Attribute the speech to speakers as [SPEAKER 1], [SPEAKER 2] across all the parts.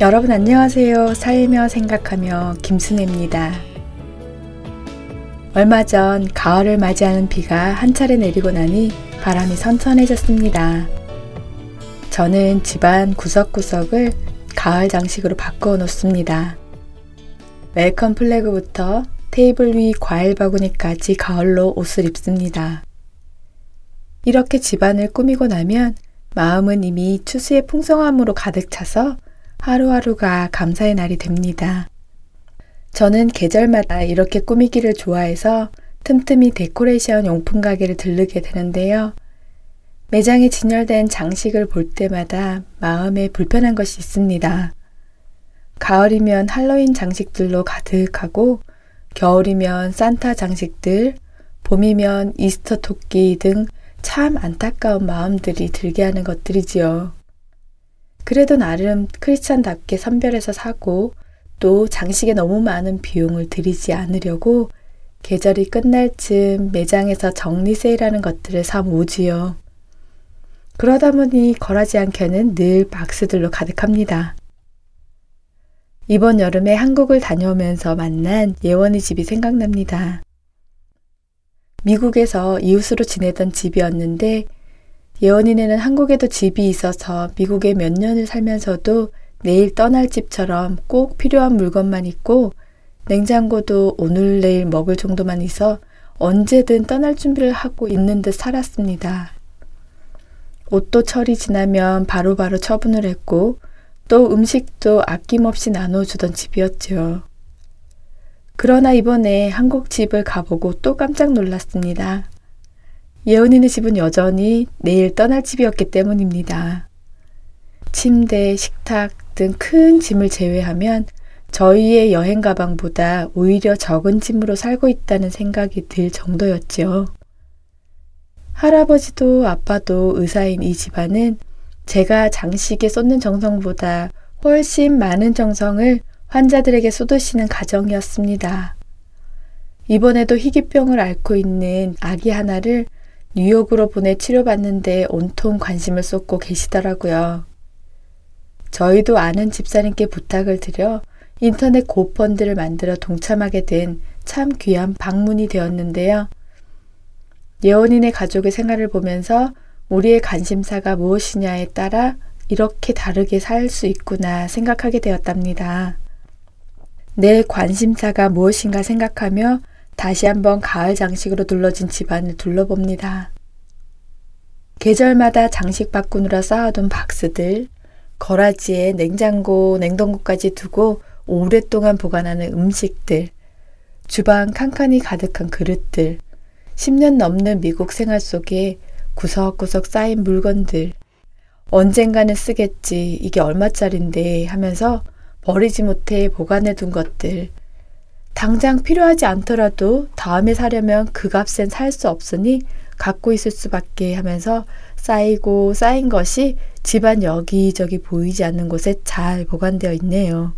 [SPEAKER 1] 여러분 안녕하세요. 살며 생각하며 김순혜입니다. 얼마 전 가을을 맞이하는 비가 한 차례 내리고 나니 바람이 선선해졌습니다. 저는 집안 구석구석을 가을 장식으로 바꾸어 놓습니다. welcome flag부터 테이블 위 과일 바구니까지 가을로 옷을 입습니다. 이렇게 집안을 꾸미고 나면 마음은 이미 추수의 풍성함으로 가득 차서 하루하루가 감사의 날이 됩니다. 저는 계절마다 이렇게 꾸미기를 좋아해서 틈틈이 데코레이션 용품 가게를 들르게 되는데요. 매장에 진열된 장식을 볼 때마다 마음에 불편한 것이 있습니다. 가을이면 할로윈 장식들로 가득하고, 겨울이면 산타 장식들, 봄이면 이스터 토끼 등 참 안타까운 마음들이 들게 하는 것들이지요. 그래도 나름 크리스찬답게 선별해서 사고 또 장식에 너무 많은 비용을 들이지 않으려고 계절이 끝날 즈음 매장에서 정리 세일하는 것들을 사 모으지요. 그러다 보니 거라지 않게는 늘 박스들로 가득합니다. 이번 여름에 한국을 다녀오면서 만난 예원이 집이 생각납니다. 미국에서 이웃으로 지내던 집이었는데 예원이네는 한국에도 집이 있어서 미국에 몇 년을 살면서도 내일 떠날 집처럼 꼭 필요한 물건만 있고 냉장고도 오늘 내일 먹을 정도만 있어 언제든 떠날 준비를 하고 있는 듯 살았습니다. 옷도 철이 지나면 바로바로 바로 처분을 했고 또 음식도 아낌없이 나눠주던 집이었죠. 그러나 이번에 한국 집을 가보고 또 깜짝 놀랐습니다. 예은이네 집은 여전히 내일 떠날 집이었기 때문입니다. 침대, 식탁 등 큰 짐을 제외하면 저희의 여행 가방보다 오히려 적은 짐으로 살고 있다는 생각이 들 정도였죠. 할아버지도 아빠도 의사인 이 집안은 제가 장식에 쏟는 정성보다 훨씬 많은 정성을 환자들에게 쏟으시는 가정이었습니다. 이번에도 희귀병을 앓고 있는 아기 하나를 뉴욕으로 보내 치료받는데 온통 관심을 쏟고 계시더라고요. 저희도 아는 집사님께 부탁을 드려 인터넷 고펀드를 만들어 동참하게 된 참 귀한 방문이 되었는데요. 예원인의 가족의 생활을 보면서 우리의 관심사가 무엇이냐에 따라 이렇게 다르게 살 수 있구나 생각하게 되었답니다. 내 관심사가 무엇인가 생각하며 다시 한번 가을 장식으로 둘러진 집안을 둘러봅니다. 계절마다 장식 바꾸느라 쌓아둔 박스들, 거라지에 냉장고, 냉동고까지 두고 오랫동안 보관하는 음식들, 주방 칸칸이 가득한 그릇들, 10년 넘는 미국 생활 속에 구석구석 쌓인 물건들, 언젠가는 쓰겠지, 이게 얼마짜린데 하면서 버리지 못해 보관해 둔 것들, 당장 필요하지 않더라도 다음에 사려면 그 값엔 살 수 없으니 갖고 있을 수밖에 하면서 쌓이고 쌓인 것이 집안 여기저기 보이지 않는 곳에 잘 보관되어 있네요.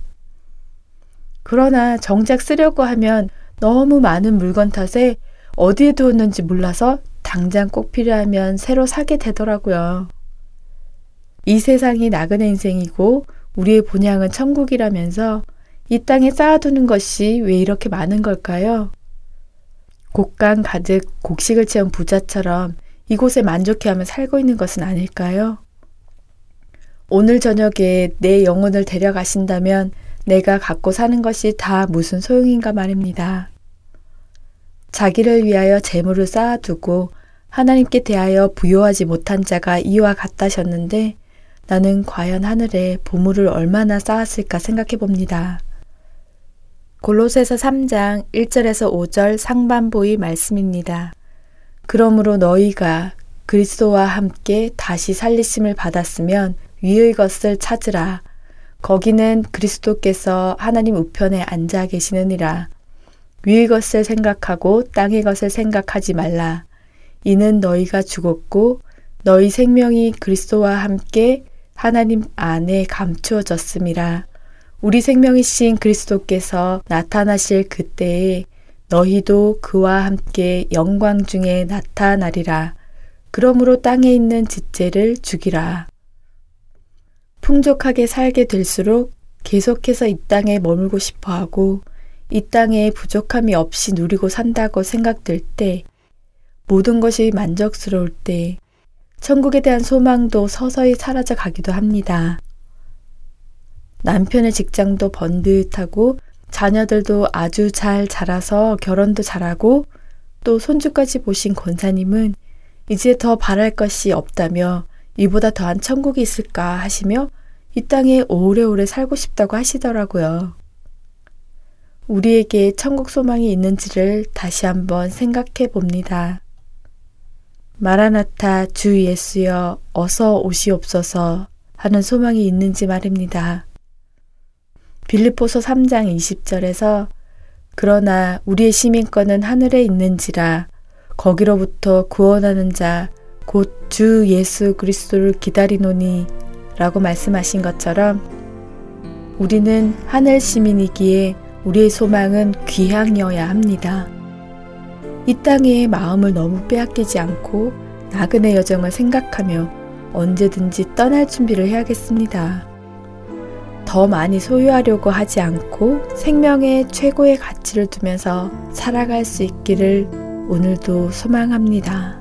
[SPEAKER 1] 그러나 정작 쓰려고 하면 너무 많은 물건 탓에 어디에 두었는지 몰라서 당장 꼭 필요하면 새로 사게 되더라고요. 이 세상이 나그네 인생이고 우리의 본향은 천국이라면서 이 땅에 쌓아두는 것이 왜 이렇게 많은 걸까요? 곡간 가득 곡식을 채운 부자처럼 이곳에 만족해하며 살고 있는 것은 아닐까요? 오늘 저녁에 내 영혼을 데려가신다면 내가 갖고 사는 것이 다 무슨 소용인가 말입니다. 자기를 위하여 재물을 쌓아두고 하나님께 대하여 부여하지 못한 자가 이와 같다셨는데 나는 과연 하늘에 보물을 얼마나 쌓았을까 생각해 봅니다. 골로새서 3장 1절에서 5절 상반부의 말씀입니다. 그러므로 너희가 그리스도와 함께 다시 살리심을 받았으면 위의 것을 찾으라. 거기는 그리스도께서 하나님 우편에 앉아 계시느니라. 위의 것을 생각하고 땅의 것을 생각하지 말라. 이는 너희가 죽었고 너희 생명이 그리스도와 함께 하나님 안에 감추어졌음이라. 우리 생명이신 그리스도께서 나타나실 그때에 너희도 그와 함께 영광 중에 나타나리라. 그러므로 땅에 있는 지체를 죽이라. 풍족하게 살게 될수록 계속해서 이 땅에 머물고 싶어 하고 이 땅에 부족함이 없이 누리고 산다고 생각될 때 모든 것이 만족스러울 때 천국에 대한 소망도 서서히 사라져 가기도 합니다. 남편의 직장도 번듯하고 자녀들도 아주 잘 자라서 결혼도 잘하고 또 손주까지 보신 권사님은 이제 더 바랄 것이 없다며 이보다 더한 천국이 있을까 하시며 이 땅에 오래오래 살고 싶다고 하시더라고요. 우리에게 천국 소망이 있는지를 다시 한번 생각해 봅니다. 마라나타 주 예수여 어서 오시옵소서 하는 소망이 있는지 말입니다. 빌립보서 3장 20절에서 그러나 우리의 시민권은 하늘에 있는지라 거기로부터 구원하는 자 곧 주 예수 그리스도를 기다리노니 라고 말씀하신 것처럼 우리는 하늘 시민이기에 우리의 소망은 귀향이어야 합니다. 이 땅에 마음을 너무 빼앗기지 않고 나그네 여정을 생각하며 언제든지 떠날 준비를 해야겠습니다. 더 많이 소유하려고 하지 않고 생명의 최고의 가치를 두면서 살아갈 수 있기를 오늘도 소망합니다.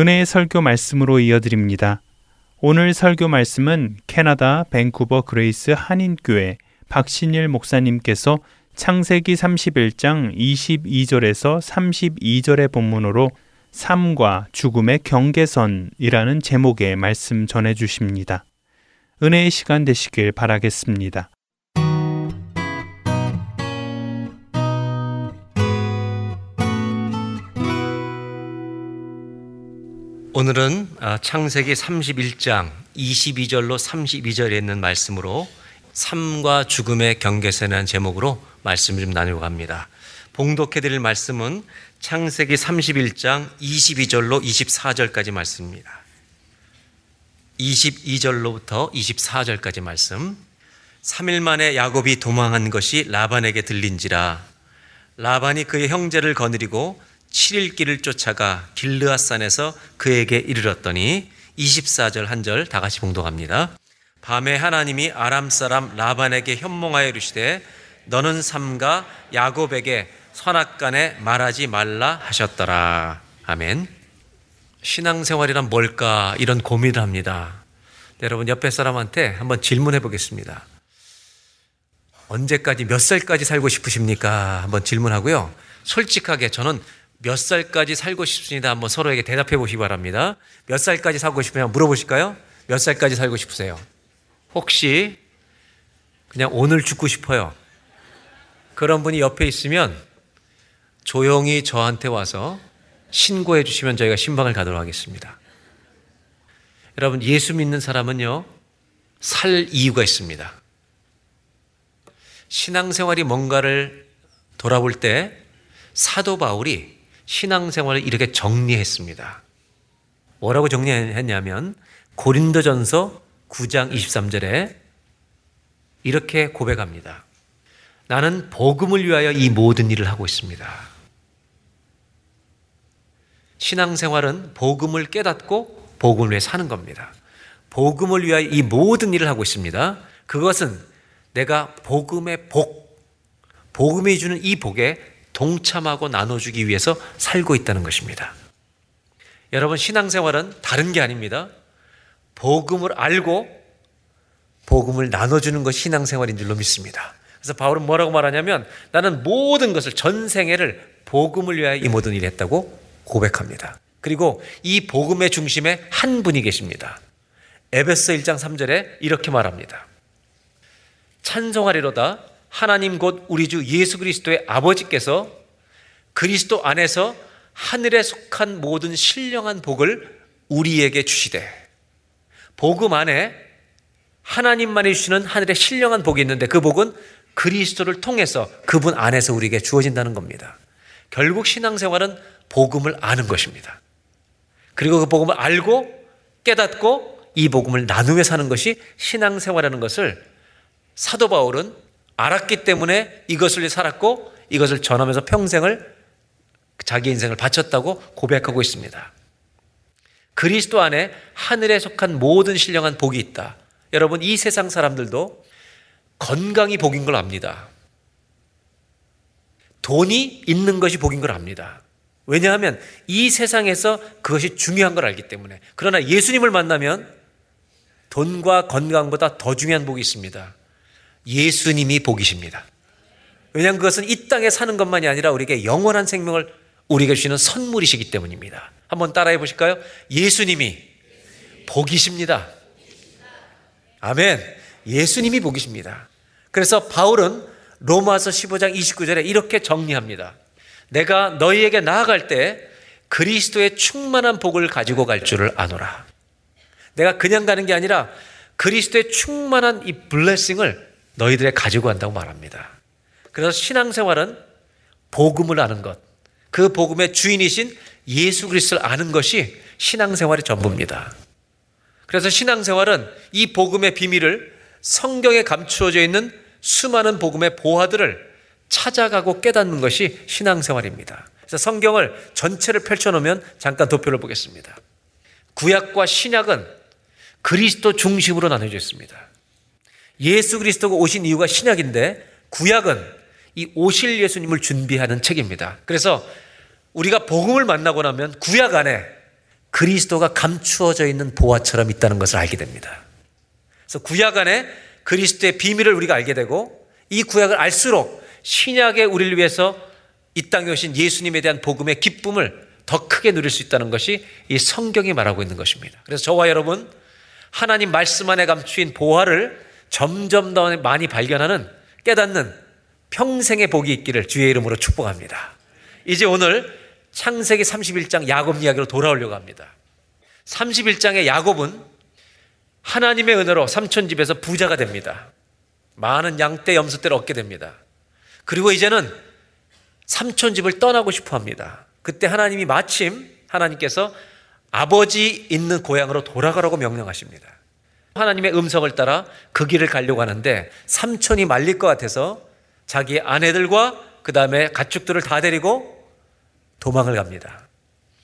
[SPEAKER 2] 은혜의 설교 말씀으로 이어드립니다. 오늘 설교 말씀은 캐나다 밴쿠버 그레이스 한인교회 박신일 목사님께서 창세기 31장 22절에서 32절의 본문으로 삶과 죽음의 경계선이라는 제목의 말씀 전해 주십니다. 은혜의 시간 되시길 바라겠습니다.
[SPEAKER 3] 오늘은 아, 창세기 31장 22절로 32절에 있는 말씀으로 삶과 죽음의 경계선이라는 제목으로 말씀을 좀 나누고 갑니다. 봉독해 드릴 말씀은 창세기 31장 22절로 24절까지 말씀입니다. 22절로부터 24절까지 말씀. 3일 만에 야곱이 도망한 것이 라반에게 들린지라 라반이 그의 형제를 거느리고 7일 길을 쫓아가 길르앗산에서 그에게 이르렀더니 24절 한 절 다 같이 봉독합니다. 밤에 하나님이 아람 사람 라반에게 현몽하여 이르시되 너는 삼가 야곱에게 선악간에 말하지 말라 하셨더라. 아멘. 신앙생활이란 뭘까 이런 고민을 합니다. 여러분 옆에 사람한테 한번 질문해 보겠습니다. 언제까지 몇 살까지 살고 싶으십니까? 한번 질문하고요. 솔직하게 저는 몇 살까지 살고 싶습니다. 한번 서로에게 대답해 보시기 바랍니다. 몇 살까지 살고 싶으면 물어보실까요? 몇 살까지 살고 싶으세요? 혹시 그냥 오늘 죽고 싶어요. 그런 분이 옆에 있으면 조용히 저한테 와서 신고해 주시면 저희가 신방을 가도록 하겠습니다. 여러분, 예수 믿는 사람은요, 살 이유가 있습니다. 신앙생활이 뭔가를 돌아볼 때 사도 바울이 신앙생활을 이렇게 정리했습니다. 뭐라고 정리했냐면 고린도전서 9장 23절에 이렇게 고백합니다. 나는 복음을 위하여 이 모든 일을 하고 있습니다. 신앙생활은 복음을 깨닫고 복음을 위해 사는 겁니다. 복음을 위하여 이 모든 일을 하고 있습니다. 그것은 내가 복음의 복, 복음이 주는 이 복에 동참하고 나눠주기 위해서 살고 있다는 것입니다. 여러분, 신앙생활은 다른 게 아닙니다. 복음을 알고 복음을 나눠주는 것이 신앙생활인 줄로 믿습니다. 그래서 바울은 뭐라고 말하냐면 나는 모든 것을 전생애를 복음을 위하여 이 모든 일을 했다고 고백합니다. 그리고 이 복음의 중심에 한 분이 계십니다. 에베소 1장 3절에 이렇게 말합니다. 찬송하리로다 하나님 곧 우리 주 예수 그리스도의 아버지께서 그리스도 안에서 하늘에 속한 모든 신령한 복을 우리에게 주시되 복음 안에 하나님만이 주시는 하늘의 신령한 복이 있는데 그 복은 그리스도를 통해서 그분 안에서 우리에게 주어진다는 겁니다. 결국 신앙생활은 복음을 아는 것입니다. 그리고 그 복음을 알고 깨닫고 이 복음을 나누며 사는 것이 신앙생활이라는 것을 사도 바울은 알았기 때문에 이것을 살았고 이것을 전하면서 평생을 자기 인생을 바쳤다고 고백하고 있습니다. 그리스도 안에 하늘에 속한 모든 신령한 복이 있다. 여러분, 이 세상 사람들도 건강이 복인 걸 압니다. 돈이 있는 것이 복인 걸 압니다. 왜냐하면 이 세상에서 그것이 중요한 걸 알기 때문에. 그러나 예수님을 만나면 돈과 건강보다 더 중요한 복이 있습니다. 예수님이 복이십니다. 왜냐하면 그것은 이 땅에 사는 것만이 아니라 우리에게 영원한 생명을 우리에게 주시는 선물이시기 때문입니다. 한번 따라해 보실까요? 예수님이 복이십니다. 아멘. 예수님이 복이십니다. 그래서 바울은 로마서 15장 29절에 이렇게 정리합니다. 내가 너희에게 나아갈 때 그리스도의 충만한 복을 가지고 갈 줄을 아노라. 내가 그냥 가는 게 아니라 그리스도의 충만한 이 블레싱을 너희들에 가지고 간다고 말합니다. 그래서 신앙생활은 복음을 아는 것, 그 복음의 주인이신 예수 그리스도를 아는 것이 신앙생활의 전부입니다. 그래서 신앙생활은 이 복음의 비밀을 성경에 감추어져 있는 수많은 복음의 보화들을 찾아가고 깨닫는 것이 신앙생활입니다. 그래서 성경을 전체를 펼쳐놓으면 잠깐 도표를 보겠습니다. 구약과 신약은 그리스도 중심으로 나눠져 있습니다. 예수 그리스도가 오신 이유가 신약인데 구약은 이 오실 예수님을 준비하는 책입니다. 그래서 우리가 복음을 만나고 나면 구약 안에 그리스도가 감추어져 있는 보화처럼 있다는 것을 알게 됩니다. 그래서 구약 안에 그리스도의 비밀을 우리가 알게 되고 이 구약을 알수록 신약에 우리를 위해서 이 땅에 오신 예수님에 대한 복음의 기쁨을 더 크게 누릴 수 있다는 것이 이 성경이 말하고 있는 것입니다. 그래서 저와 여러분 하나님 말씀 안에 감추인 보화를 점점 더 많이 발견하는 깨닫는 평생의 복이 있기를 주의 이름으로 축복합니다. 이제 오늘 창세기 31장 야곱 이야기로 돌아오려고 합니다. 31장의 야곱은 하나님의 은혜로 삼촌 집에서 부자가 됩니다. 많은 양떼 염소떼를 얻게 됩니다. 그리고 이제는 삼촌 집을 떠나고 싶어 합니다. 그때 하나님이 마침 하나님께서 아버지 있는 고향으로 돌아가라고 명령하십니다. 하나님의 음성을 따라 그 길을 가려고 하는데 삼촌이 말릴 것 같아서 자기 아내들과 그 다음에 가축들을 다 데리고 도망을 갑니다.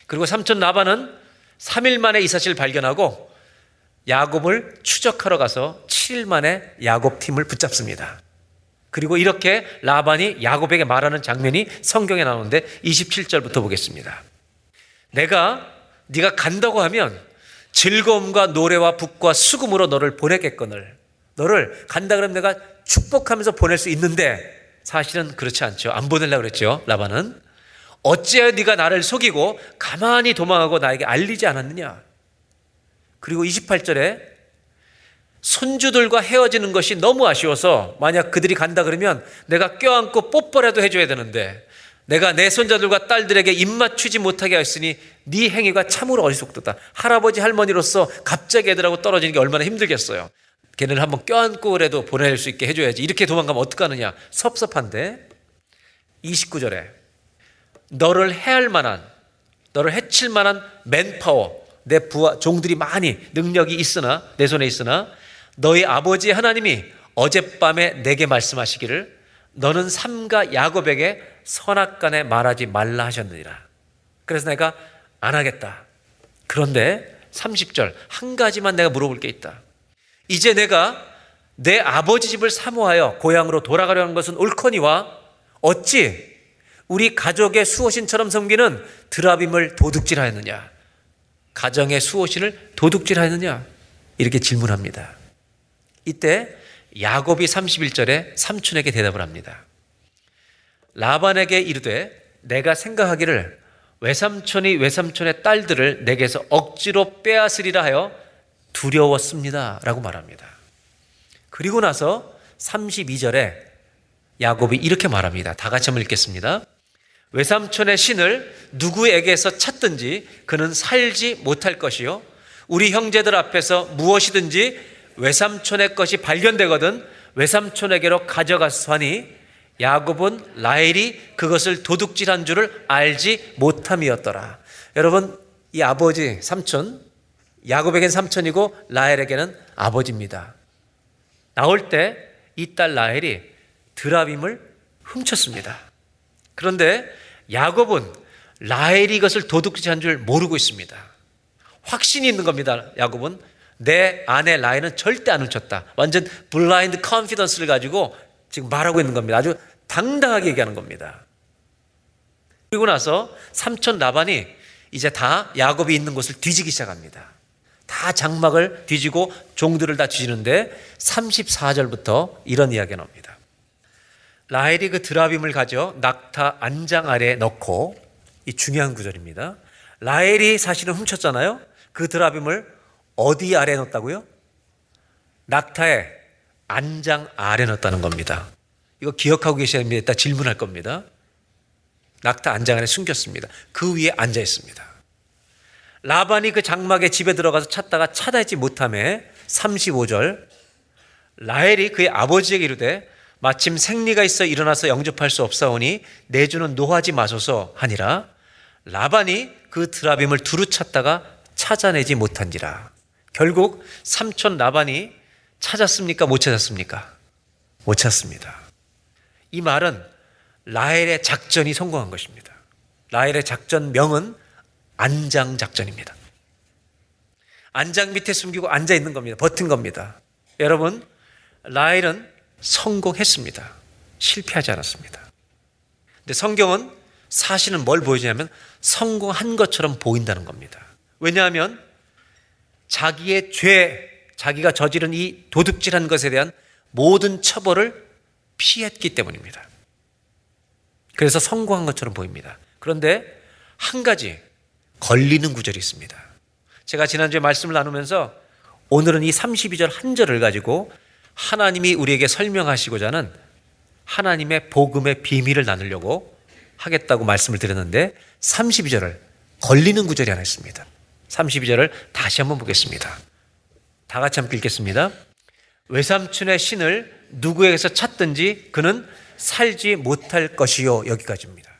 [SPEAKER 3] 그리고 삼촌 나반은 3일 만에 이 사실을 발견하고 야곱을 추적하러 가서 7일 만에 야곱 팀을 붙잡습니다. 그리고 이렇게 라반이 야곱에게 말하는 장면이 성경에 나오는데 27절부터 보겠습니다. 내가 네가 간다고 하면 즐거움과 노래와 북과 수금으로 너를 보내겠거늘 너를 간다 그러면 내가 축복하면서 보낼 수 있는데 사실은 그렇지 않죠. 안 보내려고 그랬죠. 라반은 어찌하여 네가 나를 속이고 가만히 도망하고 나에게 알리지 않았느냐? 그리고 28절에 손주들과 헤어지는 것이 너무 아쉬워서 만약 그들이 간다 그러면 내가 껴안고 뽀뽀라도 해줘야 되는데 내가 내 손자들과 딸들에게 입맞추지 못하게 했으니 네 행위가 참으로 어리석도다. 할아버지 할머니로서 갑자기 애들하고 떨어지는 게 얼마나 힘들겠어요. 걔네를 한번 껴안고 그래도 보낼 수 있게 해줘야지. 이렇게 도망가면 어떡하느냐. 섭섭한데. 29절에 너를 해할 만한, 너를 해칠 만한 맨파워, 내 부하, 종들이 많이 능력이 있으나, 내 손에 있으나, 너희 아버지 하나님이 어젯밤에 내게 말씀하시기를 너는 삼가 야곱에게 선악간에 말하지 말라 하셨느니라. 그래서 내가 안 하겠다. 그런데 30절 한 가지만 내가 물어볼 게 있다. 이제 내가 내 아버지 집을 사모하여 고향으로 돌아가려는 것은 옳거니와 어찌 우리 가족의 수호신처럼 섬기는 드라빔을 도둑질하였느냐? 가정의 수호신을 도둑질하였느냐? 이렇게 질문합니다. 이때 야곱이 31절에 삼촌에게 대답을 합니다. 라반에게 이르되 내가 생각하기를 외삼촌이 외삼촌의 딸들을 내게서 억지로 빼앗으리라 하여 두려웠습니다. 라고 말합니다. 그리고 나서 32절에 야곱이 이렇게 말합니다. 다 같이 한번 읽겠습니다. 외삼촌의 신을 누구에게서 찾든지 그는 살지 못할 것이요. 우리 형제들 앞에서 무엇이든지 외삼촌의 것이 발견되거든 외삼촌에게로 가져가서 하니 야곱은 라헬이 그것을 도둑질한 줄을 알지 못함이었더라. 여러분, 이 아버지 삼촌, 야곱에겐 삼촌이고 라헬에게는 아버지입니다. 나올 때 이 딸 라헬이 드라빔을 훔쳤습니다. 그런데 야곱은 라헬이 이것을 도둑질한 줄 모르고 있습니다. 확신이 있는 겁니다. 야곱은 내 아내 라헬은 절대 안 훔쳤다. 완전 블라인드 컨피던스를 가지고 지금 말하고 있는 겁니다. 아주 당당하게 얘기하는 겁니다. 그리고 나서 삼촌 라반이 이제 다 야곱이 있는 곳을 뒤지기 시작합니다. 다 장막을 뒤지고 종들을 다 뒤지는데 34절부터 이런 이야기가 나옵니다. 라헬이 그 드라빔을 가져 낙타 안장 아래에 넣고 이 중요한 구절입니다. 라헬이 사실은 훔쳤잖아요. 그 드라빔을 어디 아래에 넣었다고요? 낙타의 안장 아래 넣었다는 겁니다. 이거 기억하고 계셔야 됩니다. 질문할 겁니다. 낙타 안장 안에 숨겼습니다. 그 위에 앉아 있습니다. 라반이 그 장막의 집에 들어가서 찾다가 찾아있지 못함에 35절 라헬이 그의 아버지에게 이르되 마침 생리가 있어 일어나서 영접할 수 없사오니 내주는 노하지 마소서 하니라 라반이 그 드라빔을 두루 찾다가 찾아내지 못한지라 결국 삼촌 라반이 찾았습니까? 못 찾았습니까? 못 찾습니다. 이 말은 라헬의 작전이 성공한 것입니다. 라헬의 작전 명은 안장 작전입니다. 안장 밑에 숨기고 앉아 있는 겁니다. 버틴 겁니다. 여러분, 라헬은 성공했습니다. 실패하지 않았습니다. 근데 성경은 사실은 뭘 보여주냐면 성공한 것처럼 보인다는 겁니다. 왜냐하면 자기의 죄, 자기가 저지른 이 도둑질한 것에 대한 모든 처벌을 피했기 때문입니다. 그래서 성공한 것처럼 보입니다. 그런데 한 가지 걸리는 구절이 있습니다. 제가 지난주에 말씀을 나누면서 오늘은 이 32절 한 절을 가지고 하나님이 우리에게 설명하시고자 하는 하나님의 복음의 비밀을 나누려고 하겠다고 말씀을 드렸는데 32절을 걸리는 구절이 하나 있습니다. 32절을 다시 한번 보겠습니다. 다 같이 함께 읽겠습니다. 외삼촌의 신을 누구에게서 찾든지 그는 살지 못할 것이요. 여기까지입니다.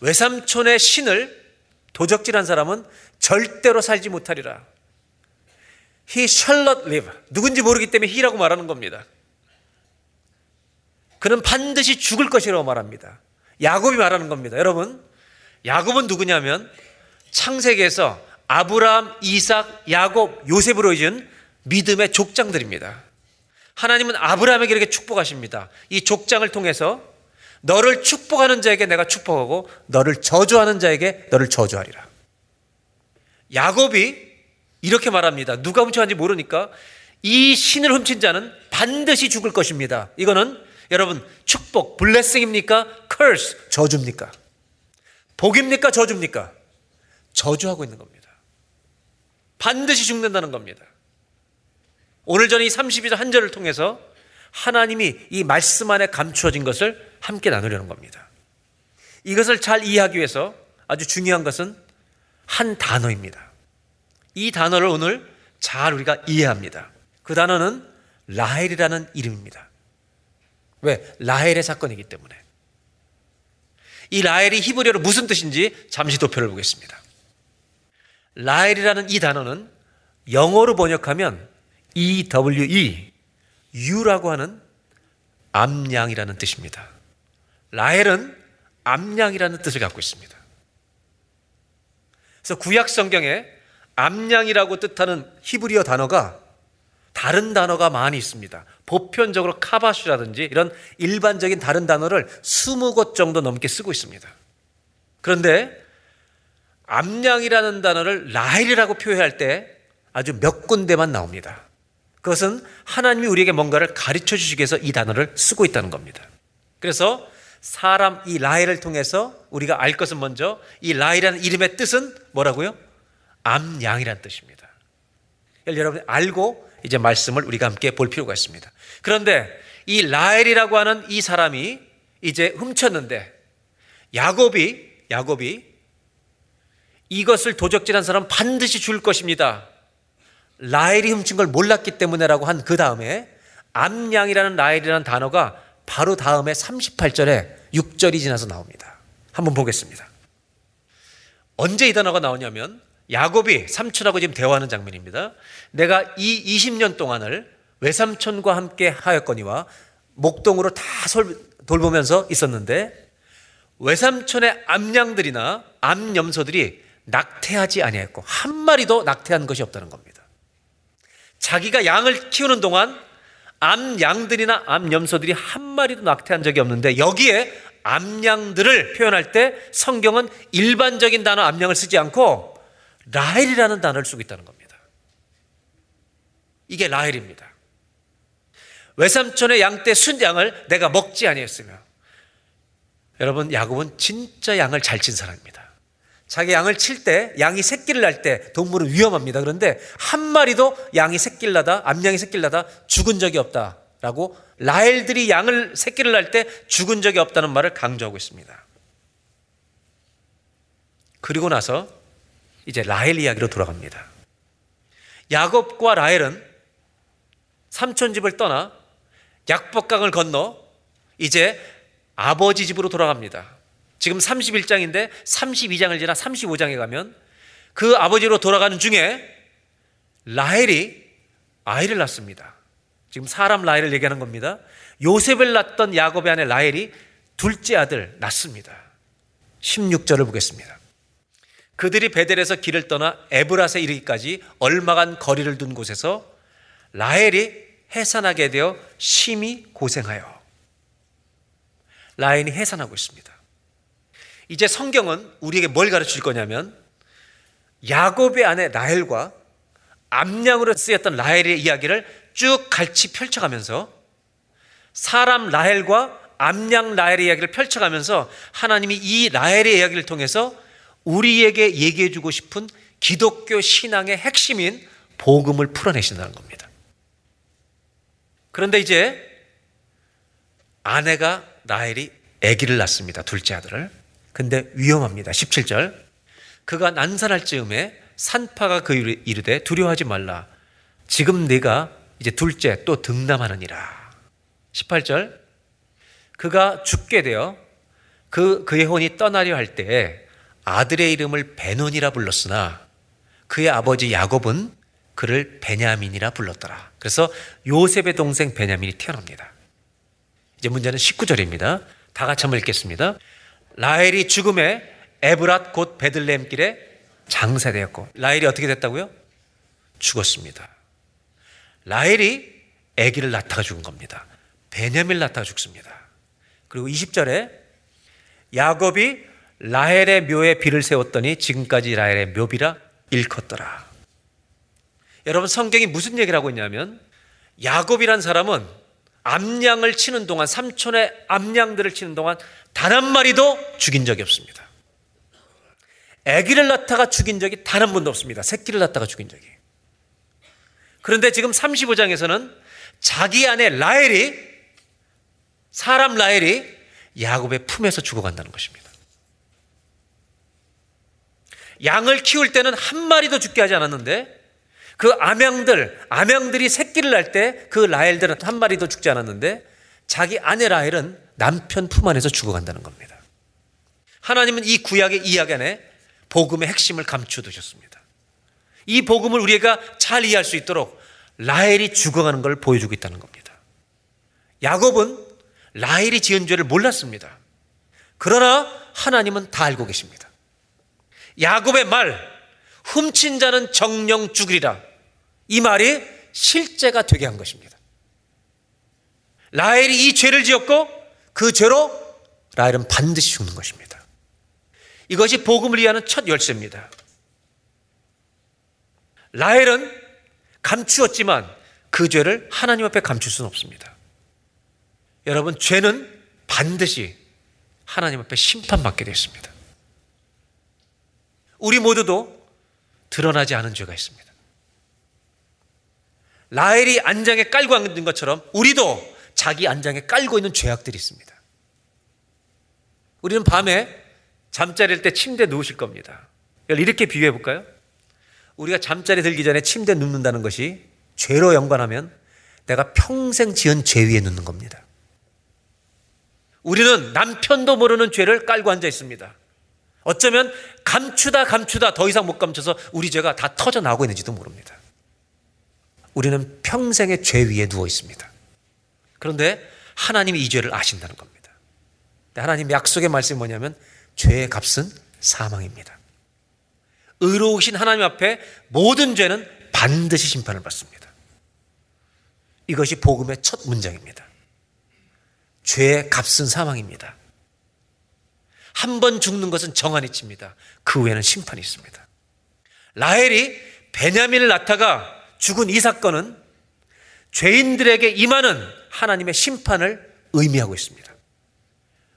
[SPEAKER 3] 외삼촌의 신을 도적질한 사람은 절대로 살지 못하리라. He shall not live. 누군지 모르기 때문에 he라고 말하는 겁니다. 그는 반드시 죽을 것이라고 말합니다. 야곱이 말하는 겁니다. 여러분, 야곱은 누구냐면 창세기에서 아브라함, 이삭, 야곱, 요셉으로 이은 믿음의 족장들입니다. 하나님은 아브라함에게 이렇게 축복하십니다. 이 족장을 통해서 너를 축복하는 자에게 내가 축복하고 너를 저주하는 자에게 너를 저주하리라. 야곱이 이렇게 말합니다. 누가 훔쳐간지 모르니까 이 신을 훔친 자는 반드시 죽을 것입니다. 이거는 여러분 축복, 블레싱입니까? curse, 저주입니까? 복입니까? 저주입니까? 저주하고 있는 겁니다. 반드시 죽는다는 겁니다. 오늘 저는 이 32절 한 절을 통해서 하나님이 이 말씀 안에 감추어진 것을 함께 나누려는 겁니다. 이것을 잘 이해하기 위해서 아주 중요한 것은 한 단어입니다. 이 단어를 오늘 잘 우리가 이해합니다. 그 단어는 라헬이라는 이름입니다. 왜? 라헬의 사건이기 때문에. 이 라헬이 히브리어로 무슨 뜻인지 잠시 도표를 보겠습니다. 라헬이라는 이 단어는 영어로 번역하면 EWE, ewe라고 하는 암양이라는 뜻입니다. 라헬은 암양이라는 뜻을 갖고 있습니다. 그래서 구약 성경에 암양이라고 뜻하는 히브리어 단어가 다른 단어가 많이 있습니다. 보편적으로 카바슈라든지 이런 일반적인 다른 단어를 20곳 정도 넘게 쓰고 있습니다. 그런데 암양이라는 단어를 라헬이라고 표현할 때 아주 몇 군데만 나옵니다. 그것은 하나님이 우리에게 뭔가를 가르쳐 주시기 위해서 이 단어를 쓰고 있다는 겁니다. 그래서 사람 이 라헬을 통해서 우리가 알 것은 먼저 이 라헬이라는 이름의 뜻은 뭐라고요? 암양이라는 뜻입니다. 여러분 알고 이제 말씀을 우리가 함께 볼 필요가 있습니다. 그런데 이 라헬이라고 하는 이 사람이 이제 훔쳤는데 야곱이 야곱이 이것을 도적질한 사람 반드시 줄 것입니다. 라헬이 훔친 걸 몰랐기 때문에라고 한 그 다음에 암양이라는 라헬이라는 단어가 바로 다음에 38절에 6절이 지나서 나옵니다. 한번 보겠습니다. 언제 이 단어가 나오냐면 야곱이 삼촌하고 지금 대화하는 장면입니다. 내가 이 20년 동안을 외삼촌과 함께 하였거니와 목동으로 다 돌보면서 있었는데 외삼촌의 암양들이나 암염소들이 낙태하지 아니했고 한 마리도 낙태한 것이 없다는 겁니다. 자기가 양을 키우는 동안 암 양들이나 암 염소들이 한 마리도 낙태한 적이 없는데 여기에 암양들을 표현할 때 성경은 일반적인 단어 암양을 쓰지 않고 라헬이라는 단어를 쓰고 있다는 겁니다. 이게 라헬입니다. 외삼촌의 양때 순양을 내가 먹지 아니했으며 여러분 야곱은 진짜 양을 잘 친 사람입니다. 자기 양을 칠 때 양이 새끼를 날 때 동물은 위험합니다. 그런데 한 마리도 양이 새끼를 나다 암양이 새끼를 나다 죽은 적이 없다 라고 라헬들이 양을 새끼를 날때 죽은 적이 없다는 말을 강조하고 있습니다. 그리고 나서 이제 라헬 이야기로 돌아갑니다. 야곱과 라헬은 삼촌 집을 떠나 약복강을 건너 이제 아버지 집으로 돌아갑니다. 지금 31장인데 32장을 지나 35장에 가면 그 아버지로 돌아가는 중에 라헬이 아이를 낳습니다. 지금 사람 라헬을 얘기하는 겁니다. 요셉을 낳던 야곱의 아내 라헬이 둘째 아들 낳습니다. 16절을 보겠습니다. 그들이 베델에서 길을 떠나 에브라스에 이르기까지 얼마간 거리를 둔 곳에서 라헬이 해산하게 되어 심히 고생하여 라헬이 해산하고 있습니다. 이제 성경은 우리에게 뭘 가르쳐 줄 거냐면 야곱의 아내 라헬과 암양으로 쓰였던 라헬의 이야기를 쭉 같이 펼쳐가면서 사람 라헬과 암양 라헬의 이야기를 펼쳐가면서 하나님이 이 라헬의 이야기를 통해서 우리에게 얘기해 주고 싶은 기독교 신앙의 핵심인 복음을 풀어내신다는 겁니다. 그런데 이제 아내가 라헬이 아기를 낳습니다. 둘째 아들을. 근데 위험합니다. 17절. 그가 난산할 즈음에 산파가 그 이르되 두려워하지 말라. 지금 네가 이제 둘째 또 등남하느니라. 18절. 그가 죽게 되어 그 그의 혼이 떠나려 할 때에 아들의 이름을 베논이라 불렀으나 그의 아버지 야곱은 그를 베냐민이라 불렀더라. 그래서 요셉의 동생 베냐민이 태어납니다. 이제 문제는 19절입니다. 다 같이 한번 읽겠습니다. 라헬이 죽음에 에브랏 곧 베들레헴 길에 장사되었고 라헬이 어떻게 됐다고요? 죽었습니다. 라헬이 아기를 낳다가 죽은 겁니다. 베냐민 낳다가 죽습니다. 그리고 20절에 야곱이 라헬의 묘에 비를 세웠더니 지금까지 라헬의 묘비라 일컫더라. 여러분 성경이 무슨 얘기를 하고 있냐면 야곱이란 사람은 암양을 치는 동안 삼촌의 암양들을 치는 동안 단 한 마리도 죽인 적이 없습니다. 아기를 낳다가 죽인 적이 단 한 번도 없습니다. 새끼를 낳다가 죽인 적이. 그런데 지금 35장에서는 자기 아내 라헬이 사람 라헬이 야곱의 품에서 죽어간다는 것입니다. 양을 키울 때는 한 마리도 죽게 하지 않았는데 그그 암양들, 암양들이 새끼를 낳을 때 그 라헬들은 한 마리도 죽지 않았는데 자기 아내 라헬은 남편 품 안에서 죽어간다는 겁니다. 하나님은 이 구약의 이야기 안에 복음의 핵심을 감추두셨습니다. 이 복음을 우리가 잘 이해할 수 있도록 라헬이 죽어가는 걸 보여주고 있다는 겁니다. 야곱은 라헬이 지은 죄를 몰랐습니다. 그러나 하나님은 다 알고 계십니다. 야곱의 말, 훔친 자는 정령 죽으리라. 이 말이 실제가 되게 한 것입니다. 라헬이 이 죄를 지었고 그 죄로 라헬은 반드시 죽는 것입니다. 이것이 복음을 이해하는 첫 열쇠입니다. 라헬은 감추었지만 그 죄를 하나님 앞에 감출 수는 없습니다. 여러분, 죄는 반드시 하나님 앞에 심판받게 되었습니다. 우리 모두도 드러나지 않은 죄가 있습니다. 라헬이 안장에 깔고 앉은 것처럼 우리도 자기 안장에 깔고 있는 죄악들이 있습니다. 우리는 밤에 잠자리일 때 침대에 누우실 겁니다. 이렇게 비유해 볼까요? 우리가 잠자리 들기 전에 침대에 눕는다는 것이 죄로 연관하면 내가 평생 지은 죄 위에 눕는 겁니다. 우리는 남편도 모르는 죄를 깔고 앉아 있습니다. 어쩌면 감추다 감추다 더 이상 못 감춰서 우리 죄가 다 터져 나오고 있는지도 모릅니다. 우리는 평생의 죄 위에 누워 있습니다. 그런데 하나님이 이 죄를 아신다는 겁니다. 하나님 약속의 말씀이 뭐냐면 죄의 값은 사망입니다. 의로우신 하나님 앞에 모든 죄는 반드시 심판을 받습니다. 이것이 복음의 첫 문장입니다. 죄의 값은 사망입니다. 한 번 죽는 것은 정한이 칩니다. 그 후에는 심판이 있습니다. 라헬이 베냐민을 낳다가 죽은 이 사건은 죄인들에게 임하는 하나님의 심판을 의미하고 있습니다.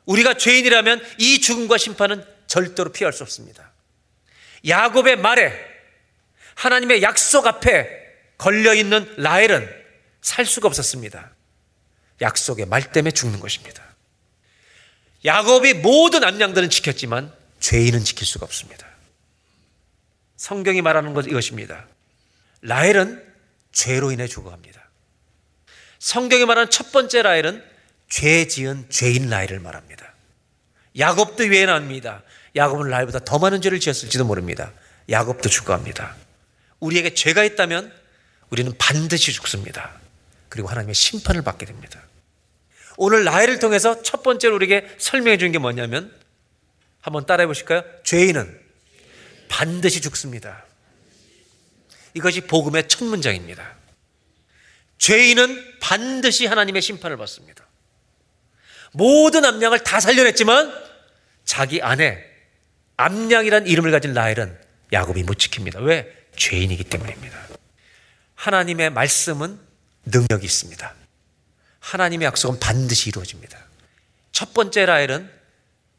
[SPEAKER 3] 우리가 죄인이라면 이 죽음과 심판은 절대로 피할 수 없습니다. 야곱의 말에 하나님의 약속 앞에 걸려 있는 라헬은 살 수가 없었습니다. 약속의 말 때문에 죽는 것입니다. 야곱이 모든 암양들은 지켰지만 죄인은 지킬 수가 없습니다. 성경이 말하는 것 이것입니다. 라헬은 죄로 인해 죽어갑니다. 성경이 말하는 첫 번째 라헬은 죄 지은 죄인 라헬을 말합니다. 야곱도 유해합니다. 야곱은 라헬보다 더 많은 죄를 지었을지도 모릅니다. 야곱도 죽어갑니다. 우리에게 죄가 있다면 우리는 반드시 죽습니다. 그리고 하나님의 심판을 받게 됩니다. 오늘 라헬을 통해서 첫 번째로 우리에게 설명해 준게 뭐냐면 한번 따라해 보실까요? 죄인은 반드시 죽습니다. 이것이 복음의 첫 문장입니다. 죄인은 반드시 하나님의 심판을 받습니다. 모든 암양을 다 살려냈지만 자기 아내 암양이란 이름을 가진 라헬은 야곱이 못 지킵니다. 왜? 죄인이기 때문입니다. 하나님의 말씀은 능력이 있습니다. 하나님의 약속은 반드시 이루어집니다. 첫 번째 라헬은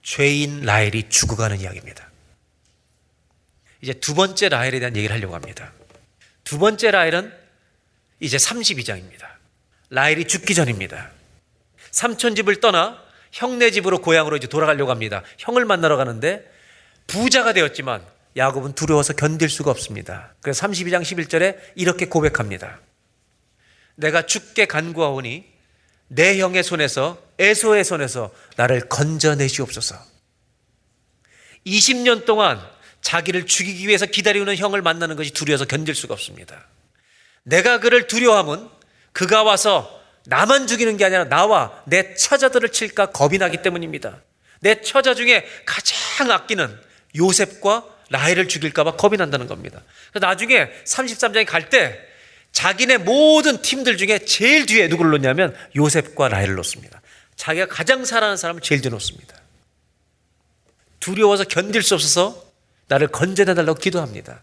[SPEAKER 3] 죄인 라헬이 죽어가는 이야기입니다. 이제 두 번째 라헬에 대한 얘기를 하려고 합니다. 두 번째 라헬은 이제 32장입니다. 라헬이 죽기 전입니다. 삼촌 집을 떠나 형네 집으로 고향으로 이제 돌아가려고 합니다. 형을 만나러 가는데 부자가 되었지만 야곱은 두려워서 견딜 수가 없습니다. 그래서 32장 11절에 이렇게 고백합니다. 내가 죽게 간구하오니 내 형의 손에서 에소의 손에서 나를 건져내시옵소서. 20년 동안 자기를 죽이기 위해서 기다리는 형을 만나는 것이 두려워서 견딜 수가 없습니다. 내가 그를 두려워함은 그가 와서 나만 죽이는 게 아니라 나와 내 처자들을 칠까 겁이 나기 때문입니다. 내 처자 중에 가장 아끼는 요셉과 라헬을 죽일까봐 겁이 난다는 겁니다. 나중에 33장에 갈 때 자기네 모든 팀들 중에 제일 뒤에 누구를 놓냐면 요셉과 라헬을 놓습니다. 자기가 가장 사랑하는 사람을 제일 뒤에 놓습니다. 두려워서 견딜 수 없어서 나를 건져내달라고 기도합니다.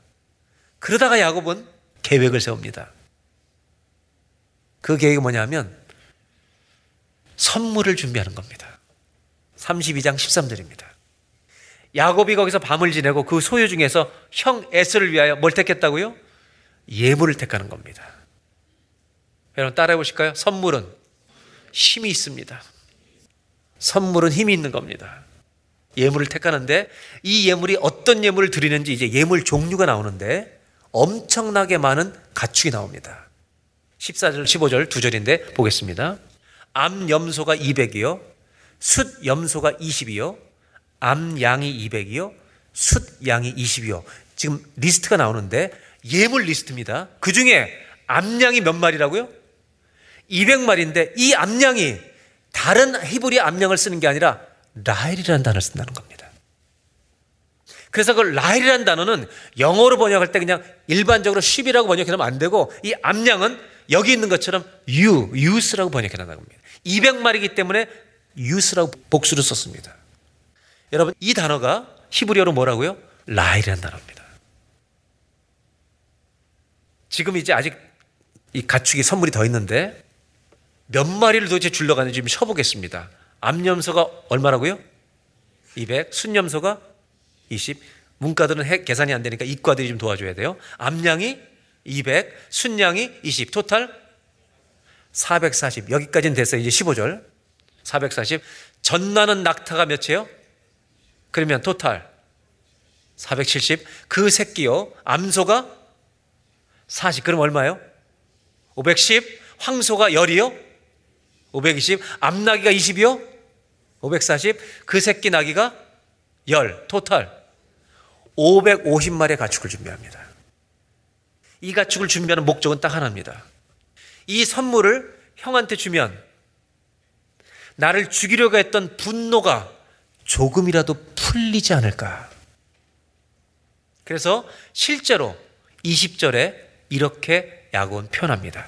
[SPEAKER 3] 그러다가 야곱은 계획을 세웁니다. 그 계획이 뭐냐면 선물을 준비하는 겁니다. 32장 13절입니다. 야곱이 거기서 밤을 지내고 그 소유 중에서 형 에스를 위하여 뭘 택했다고요? 예물을 택하는 겁니다. 여러분 따라해 보실까요? 선물은 힘이 있습니다. 선물은 힘이 있는 겁니다. 예물을 택하는데 이 예물이 어떤 예물을 드리는지 이제 예물 종류가 나오는데 엄청나게 많은 가축이 나옵니다. 14절, 15절 두 절인데 보겠습니다. 암 염소가 200이요. 숫 염소가 20이요. 암 양이 200이요. 숫 양이 20이요. 지금 리스트가 나오는데 예물 리스트입니다. 그 중에 암 양이 몇 마리라고요? 200마리인데 이 암 양이 다른 히브리 암 양을 쓰는 게 아니라 라헬이라는 단어를 쓴다는 겁니다. 그래서 그 라헬이라는 단어는 영어로 번역할 때 그냥 일반적으로 sheep이라고 번역하면 안 되고 이 암양은 여기 있는 것처럼 ewe, ewes라고 번역해 놨다는 겁니다. 200마리이기 때문에 ewes라고 복수를 썼습니다. 여러분 이 단어가 히브리어로 뭐라고요? 라헬이라는 단어입니다. 지금 이제 아직 이 가축이 선물이 더 있는데 몇 마리를 도대체 줄러 가는지 좀 쳐보겠습니다. 암염소가 얼마라고요? 200, 순염소가 20. 문과들은 해, 계산이 안 되니까 이과들이 좀 도와줘야 돼요. 암양이 200, 순양이 20. 토탈 440. 여기까지는 됐어요. 이제 15절. 440. 전나는 낙타가 몇이에요? 그러면 토탈 470. 그 새끼요. 암소가 40. 그럼 얼마요? 510. 황소가 열이요? 520. 암나기가 20이요? 540. 그 새끼 나기가 열. 토탈 550마리의 가축을 준비합니다. 이 가축을 준비하는 목적은 딱 하나입니다. 이 선물을 형한테 주면 나를 죽이려고 했던 분노가 조금이라도 풀리지 않을까. 그래서 실제로 20절에 이렇게 야고는 표현합니다.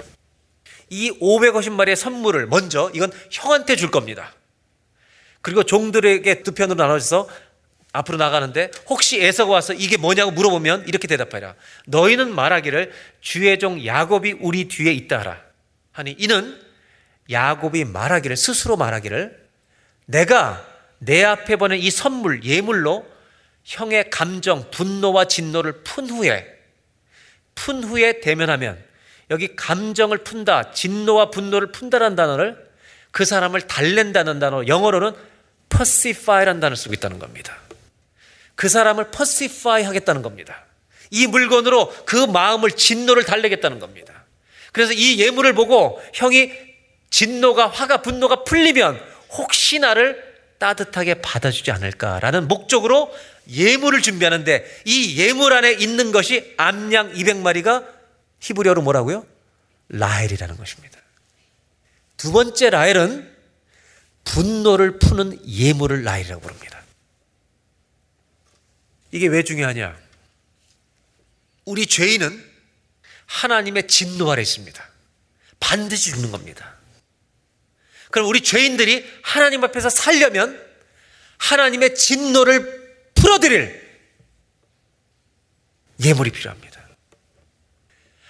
[SPEAKER 3] 이 550마리의 선물을 먼저 이건 형한테 줄 겁니다. 그리고 종들에게 두 편으로 나눠져서 앞으로 나가는데 혹시 에서가 와서 이게 뭐냐고 물어보면 이렇게 대답하라. 너희는 말하기를 주의 종 야곱이 우리 뒤에 있다 하라. 하니 이는 야곱이 말하기를 스스로 말하기를 내가 내 앞에 보낸 이 선물 예물로 형의 감정 분노와 진노를 푼 후에 푼 후에 대면하면 여기 감정을 푼다 진노와 분노를 푼다라는 단어를 그 사람을 달랜다는 단어 영어로는 pacify라는 단어를 쓰고 있다는 겁니다. 그 사람을 pacify 하겠다는 겁니다. 이 물건으로 그 마음을 진노를 달래겠다는 겁니다. 그래서 이 예물을 보고 형이 진노가 화가 분노가 풀리면 혹시 나를 따뜻하게 받아주지 않을까라는 목적으로 예물을 준비하는데 이 예물 안에 있는 것이 암양 200마리가 히브리어로 뭐라고요? 라헬이라는 것입니다. 두 번째 라헬은 분노를 푸는 예물을 라헬이라고 부릅니다. 이게 왜 중요하냐? 우리 죄인은 하나님의 진노 아래 있습니다. 반드시 죽는 겁니다. 그럼 우리 죄인들이 하나님 앞에서 살려면 하나님의 진노를 풀어드릴 예물이 필요합니다.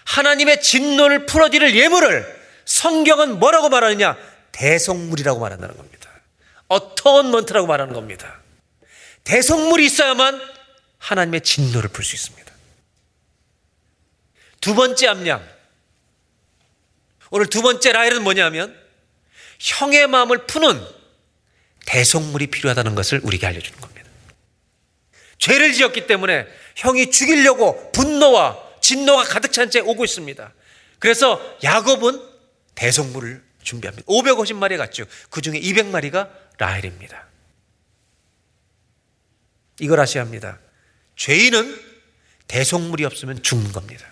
[SPEAKER 3] 하나님의 진노를 풀어드릴 예물을 성경은 뭐라고 말하느냐? 대성물이라고 말한다는 겁니다. 어터먼트라고 말하는 겁니다. 대속물이 있어야만 하나님의 진노를 풀 수 있습니다. 두 번째 암양. 오늘 두 번째 라헬은 뭐냐면 형의 마음을 푸는 대속물이 필요하다는 것을 우리에게 알려주는 겁니다. 죄를 지었기 때문에 형이 죽이려고 분노와 진노가 가득 찬 채 오고 있습니다. 그래서 야곱은 대속물을 준비합니다. 550마리 갔죠. 그 중에 200마리가 라헬입니다. 이걸 아셔야 합니다. 죄인은 대속물이 없으면 죽는 겁니다.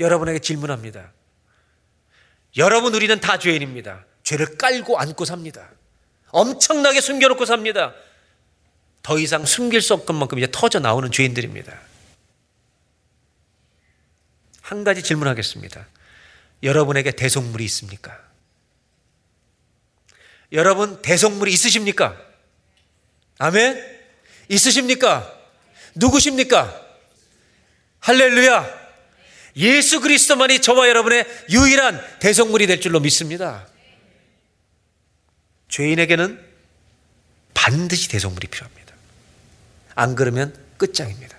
[SPEAKER 3] 여러분에게 질문합니다. 여러분, 우리는 다 죄인입니다. 죄를 깔고 안고 삽니다. 엄청나게 숨겨놓고 삽니다. 더 이상 숨길 수 없을 만큼 이제 터져 나오는 죄인들입니다. 한 가지 질문하겠습니다. 여러분에게 대속물이 있습니까? 여러분 대속물이 있으십니까? 아멘? 있으십니까? 누구십니까? 할렐루야! 예수 그리스도만이 저와 여러분의 유일한 대성물이 될 줄로 믿습니다. 죄인에게는 반드시 대성물이 필요합니다. 안 그러면 끝장입니다.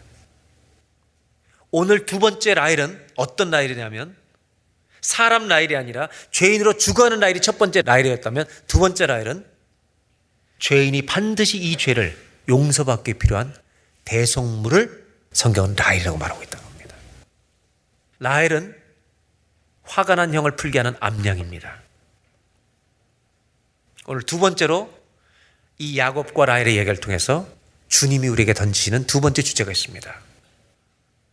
[SPEAKER 3] 오늘 두 번째 라일은 어떤 라일이냐면 사람 라일이 아니라 죄인으로 죽어가는 라일이 첫 번째 라일이었다면 두 번째 라일은 죄인이 반드시 이 죄를 용서받기 필요한 대성물을 성경은 라헬이라고 말하고 있다는 겁니다. 라헬은 화가 난 형을 풀게 하는 암양입니다. 오늘 두 번째로 이 야곱과 라헬의 얘기를 통해서 주님이 우리에게 던지시는 두 번째 주제가 있습니다.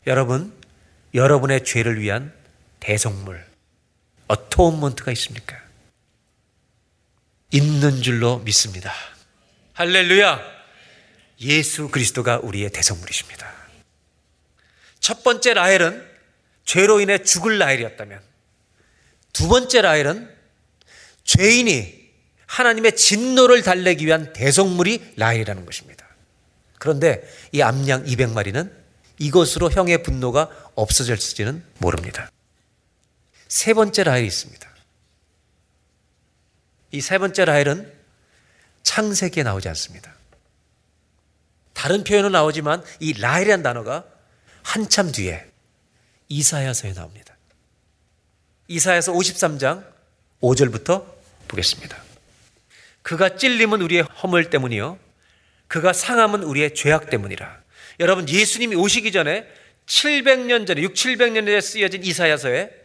[SPEAKER 3] 여러분, 여러분의 죄를 위한 대속물, 어토먼트가 있습니까? 있는 줄로 믿습니다. 할렐루야! 예수 그리스도가 우리의 대성물이십니다. 첫 번째 라헬은 죄로 인해 죽을 라헬이었다면 두 번째 라헬은 죄인이 하나님의 진노를 달래기 위한 대성물이 라헬이라는 것입니다. 그런데 이 암양 200마리는 이것으로 형의 분노가 없어질지는 모릅니다. 세 번째 라헬이 있습니다. 이 세 번째 라헬은 창세기에 나오지 않습니다. 다른 표현은 나오지만 이 라헬이라는 단어가 한참 뒤에 이사야서에 나옵니다. 이사야서 53장 5절부터 보겠습니다. 그가 찔림은 우리의 허물 때문이요. 그가 상함은 우리의 죄악 때문이라. 여러분, 예수님이 오시기 전에 700년 전에, 6, 700년 전에 쓰여진 이사야서에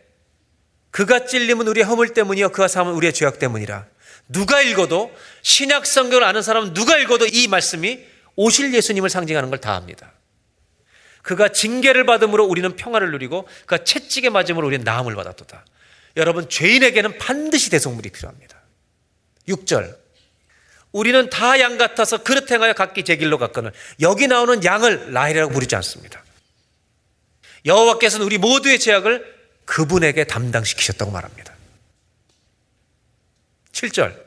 [SPEAKER 3] 그가 찔림은 우리의 허물 때문이요. 그가 상함은 우리의 죄악 때문이라. 누가 읽어도 신약 성경을 아는 사람은 누가 읽어도 이 말씀이 오실 예수님을 상징하는 걸 다 압니다. 그가 징계를 받음으로 우리는 평화를 누리고 그가 채찍에 맞음으로 우리는 나음을 받았도다. 여러분 죄인에게는 반드시 대속물이 필요합니다. 6절 우리는 다 양 같아서 그릇 행하여 각기 제 길로 갔거늘 여기 나오는 양을 라헬이라고 부르지 않습니다. 여호와께서는 우리 모두의 죄악을 그분에게 담당시키셨다고 말합니다. 7절.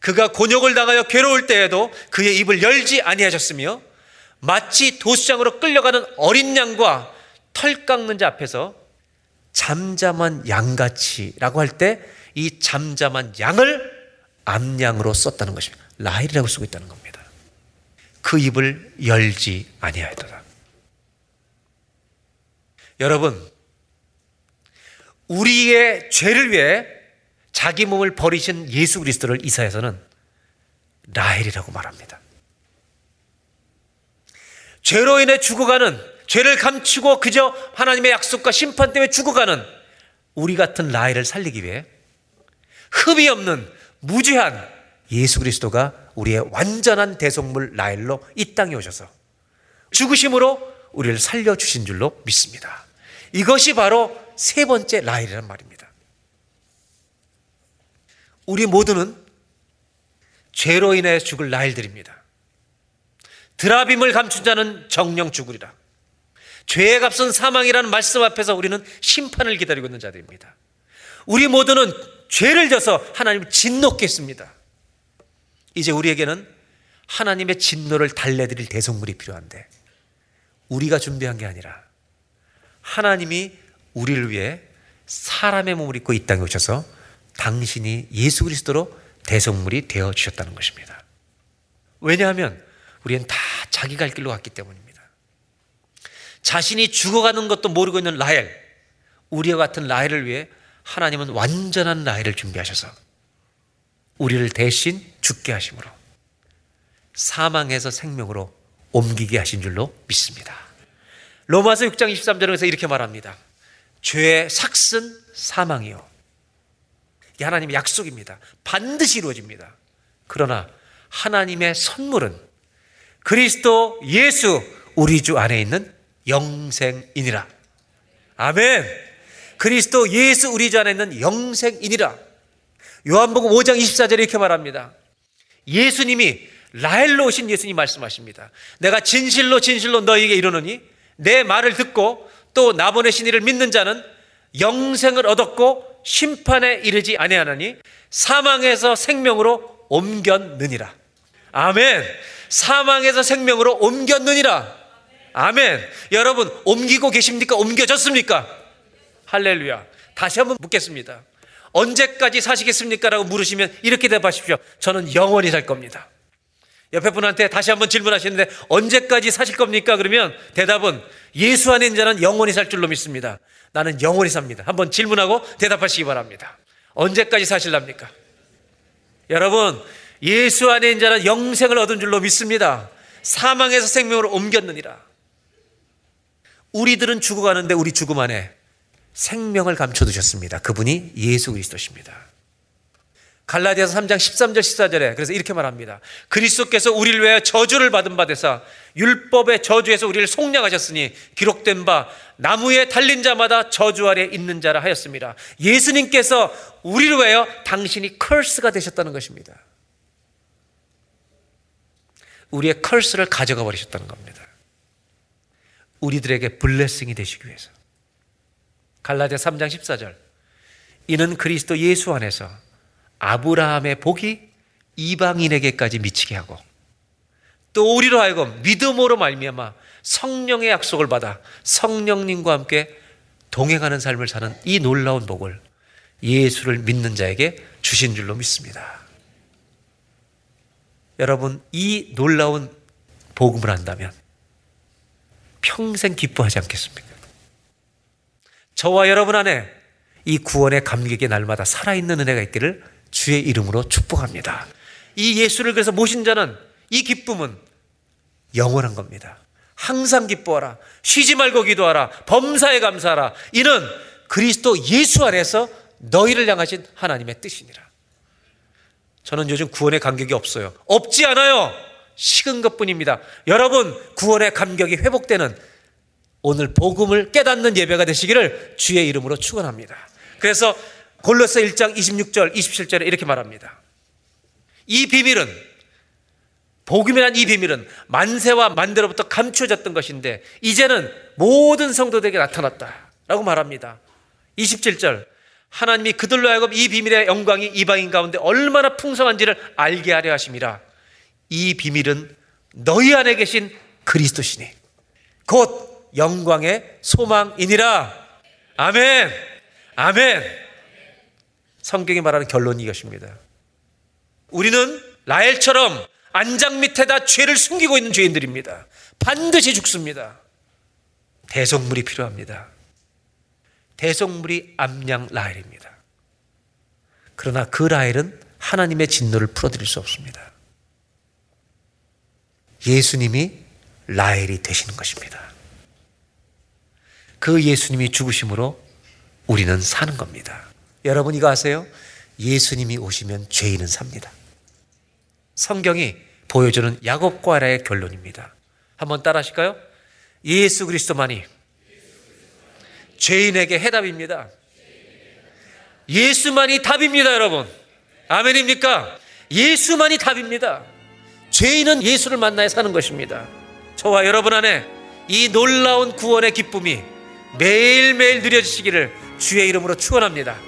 [SPEAKER 3] 그가 곤욕을 당하여 괴로울 때에도 그의 입을 열지 아니하셨으며 마치 도수장으로 끌려가는 어린 양과 털 깎는 자 앞에서 잠잠한 양같이라고 할 때 이 잠잠한 양을 암양으로 썼다는 것입니다. 라헬이라고 쓰고 있다는 겁니다. 그 입을 열지 아니하였더라. 여러분, 우리의 죄를 위해 자기 몸을 버리신 예수 그리스도를 이사에서는 라헬이라고 말합니다. 죄로 인해 죽어가는 죄를 감추고 그저 하나님의 약속과 심판 때문에 죽어가는 우리 같은 라헬을 살리기 위해 흠이 없는 무죄한 예수 그리스도가 우리의 완전한 대속물 라헬로 이 땅에 오셔서 죽으심으로 우리를 살려 주신 줄로 믿습니다. 이것이 바로 세 번째 라헬이란 말입니다. 우리 모두는 죄로 인해 죽을 라헬들입니다. 드라빔을 감춘 자는 정령 죽으리라. 죄의 값은 사망이라는 말씀 앞에서 우리는 심판을 기다리고 있는 자들입니다. 우리 모두는 죄를 져서 하나님을 진노케 했습니다. 이제 우리에게는 하나님의 진노를 달래드릴 대속물이 필요한데 우리가 준비한 게 아니라 하나님이 우리를 위해 사람의 몸을 입고 이 땅에 오셔서 당신이 예수 그리스도로 대성물이 되어 주셨다는 것입니다. 왜냐하면 우리는 다 자기 갈 길로 갔기 때문입니다. 자신이 죽어가는 것도 모르고 있는 라헬, 우리와 같은 라헬을 위해 하나님은 완전한 라헬을 준비하셔서 우리를 대신 죽게 하심으로 사망에서 생명으로 옮기게 하신 줄로 믿습니다. 로마서 6장 23절에서 이렇게 말합니다. 죄의 삭슨 사망이요. 이 하나님의 약속입니다. 반드시 이루어집니다. 그러나 하나님의 선물은 그리스도 예수 우리 주 안에 있는 영생이니라. 아멘. 그리스도 예수 우리 주 안에 있는 영생이니라. 요한복음 5장 24절에 이렇게 말합니다. 예수님이 라헬로 오신 예수님 말씀하십니다. 내가 진실로 진실로 너희에게 이르노니 내 말을 듣고 또 나 보내신 이를 믿는 자는 영생을 얻었고 심판에 이르지 아니하나니 사망에서 생명으로 옮겼느니라. 아멘. 사망에서 생명으로 옮겼느니라. 아멘. 여러분 옮기고 계십니까? 옮겨졌습니까? 할렐루야. 다시 한번 묻겠습니다. 언제까지 사시겠습니까? 라고 물으시면 이렇게 대답하십시오. 저는 영원히 살 겁니다. 옆에 분한테 다시 한번 질문하시는데 언제까지 사실 겁니까? 그러면 대답은 예수 안에 있는 자는 영원히 살 줄로 믿습니다. 나는 영원히 삽니다. 한번 질문하고 대답하시기 바랍니다. 언제까지 사실랍니까? 여러분, 예수 안에 있는 자는 영생을 얻은 줄로 믿습니다. 사망에서 생명으로 옮겼느니라. 우리들은 죽어가는데 우리 죽음 안에 생명을 감춰두셨습니다. 그분이 예수 그리스도십니다. 갈라디아서 3장 13절 14절에 그래서 이렇게 말합니다. 그리스도께서 우리를 위하여 저주를 받은 바 되사 율법의 저주에서 우리를 속량하셨으니 기록된 바 나무에 달린 자마다 저주 아래 있는 자라 하였습니다. 예수님께서 우리를 위하여 당신이 컬스가 되셨다는 것입니다. 우리의 컬스를 가져가 버리셨다는 겁니다. 우리들에게 블레싱이 되시기 위해서. 갈라디아 3장 14절. 이는 그리스도 예수 안에서 아브라함의 복이 이방인에게까지 미치게 하고 또 우리로 하여금 믿음으로 말미암아 성령의 약속을 받아 성령님과 함께 동행하는 삶을 사는 이 놀라운 복을 예수를 믿는 자에게 주신 줄로 믿습니다. 여러분, 이 놀라운 복음을 한다면 평생 기뻐하지 않겠습니까? 저와 여러분 안에 이 구원의 감격이 날마다 살아있는 은혜가 있기를 주의 이름으로 축복합니다. 이 예수를 그래서 모신 자는 이 기쁨은 영원한 겁니다. 항상 기뻐하라. 쉬지 말고 기도하라. 범사에 감사하라. 이는 그리스도 예수 안에서 너희를 향하신 하나님의 뜻이니라. 저는 요즘 구원의 감격이 없어요. 없지 않아요. 식은 것 뿐입니다. 여러분, 구원의 감격이 회복되는 오늘 복음을 깨닫는 예배가 되시기를 주의 이름으로 축원합니다. 그래서 골로새 1장 26절, 27절에 이렇게 말합니다. 이 비밀은 복음이란 이 비밀은 만세와 만대로부터 감춰졌던 것인데 이제는 모든 성도들에게 나타났다라고 말합니다. 27절 하나님이 그들로 하여금 이 비밀의 영광이 이방인 가운데 얼마나 풍성한지를 알게 하려 하심이라. 이 비밀은 너희 안에 계신 그리스도시니 곧 영광의 소망이니라. 아멘. 아멘. 성경이 말하는 결론이 이것입니다. 우리는 라헬처럼 안장 밑에다 죄를 숨기고 있는 죄인들입니다. 반드시 죽습니다. 대속물이 필요합니다. 대속물이 암양 라헬입니다. 그러나 그 라헬은 하나님의 진노를 풀어드릴 수 없습니다. 예수님이 라헬이 되시는 것입니다. 그 예수님이 죽으심으로 우리는 사는 겁니다. 여러분 이거 아세요? 예수님이 오시면 죄인은 삽니다. 성경이 보여주는 야곱과 라의 결론입니다. 한번 따라 하실까요? 예수 그리스도만이 죄인에게 해답입니다. 예수만이 답입니다, 여러분. 아멘입니까? 예수만이 답입니다. 죄인은 예수를 만나야 사는 것입니다. 저와 여러분 안에 이 놀라운 구원의 기쁨이 매일매일 누려지시기를 주의 이름으로 축원합니다.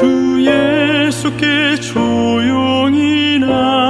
[SPEAKER 4] 주
[SPEAKER 2] 예수께 조용히 나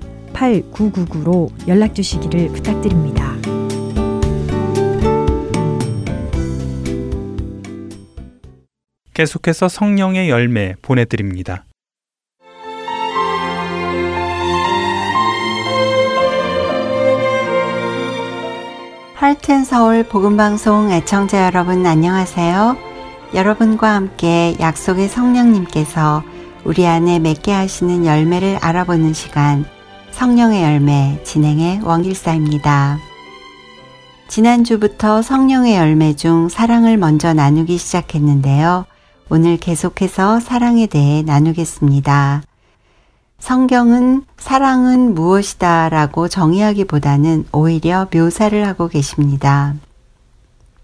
[SPEAKER 5] 602-866-8999로 연락 주시기를 부탁드립니다.
[SPEAKER 2] 계속해서 성령의 열매 보내드립니다.
[SPEAKER 6] 할튼 서울 복음방송 애청자 여러분 안녕하세요. 여러분과 함께 약속의 성령님께서 우리 안에 맺게 하시는 열매를 알아보는 시간 성령의 열매 진행의 왕길사입니다. 지난주부터 성령의 열매 중 사랑을 먼저 나누기 시작했는데요. 오늘 계속해서 사랑에 대해 나누겠습니다. 성경은 사랑은 무엇이다 라고 정의하기보다는 오히려 묘사를 하고 계십니다.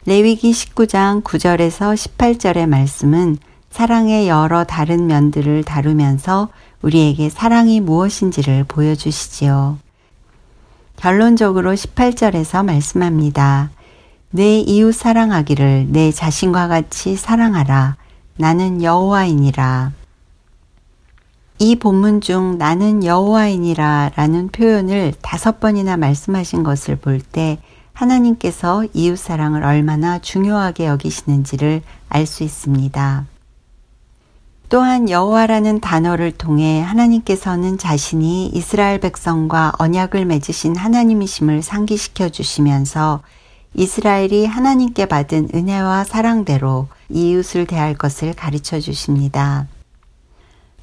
[SPEAKER 6] 레위기 19장 9절에서 18절의 말씀은 사랑의 여러 다른 면들을 다루면서 우리에게 사랑이 무엇인지를 보여주시지요. 결론적으로 18절에서 말씀합니다. 내 이웃 사랑하기를 내 자신과 같이 사랑하라. 나는 여호와이니라. 이 본문 중 나는 여호와이니라 라는 표현을 다섯 번이나 말씀하신 것을 볼 때 하나님께서 이웃 사랑을 얼마나 중요하게 여기시는지를 알 수 있습니다. 또한 여호와라는 단어를 통해 하나님께서는 자신이 이스라엘 백성과 언약을 맺으신 하나님이심을 상기시켜 주시면서 이스라엘이 하나님께 받은 은혜와 사랑대로 이웃을 대할 것을 가르쳐 주십니다.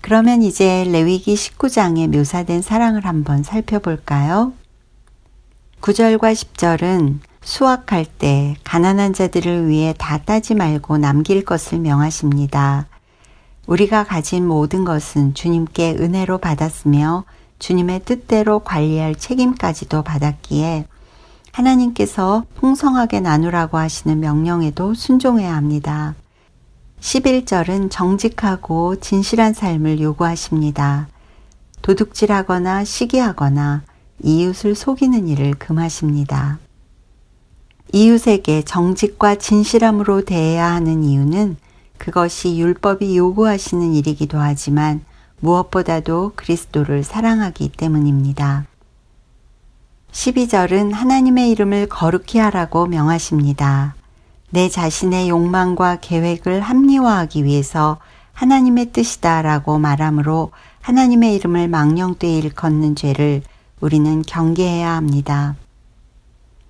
[SPEAKER 6] 그러면 이제 레위기 19장에 묘사된 사랑을 한번 살펴볼까요? 9절과 10절은 수확할 때 가난한 자들을 위해 다 따지 말고 남길 것을 명하십니다. 우리가 가진 모든 것은 주님께 은혜로 받았으며 주님의 뜻대로 관리할 책임까지도 받았기에 하나님께서 풍성하게 나누라고 하시는 명령에도 순종해야 합니다. 11절은 정직하고 진실한 삶을 요구하십니다. 도둑질하거나 시기하거나 이웃을 속이는 일을 금하십니다. 이웃에게 정직과 진실함으로 대해야 하는 이유는 그것이 율법이 요구하시는 일이기도 하지만 무엇보다도 그리스도를 사랑하기 때문입니다. 12절은 하나님의 이름을 거룩히 하라고 명하십니다. 내 자신의 욕망과 계획을 합리화하기 위해서 하나님의 뜻이다 라고 말하므로 하나님의 이름을 망령되이 일컫는 죄를 우리는 경계해야 합니다.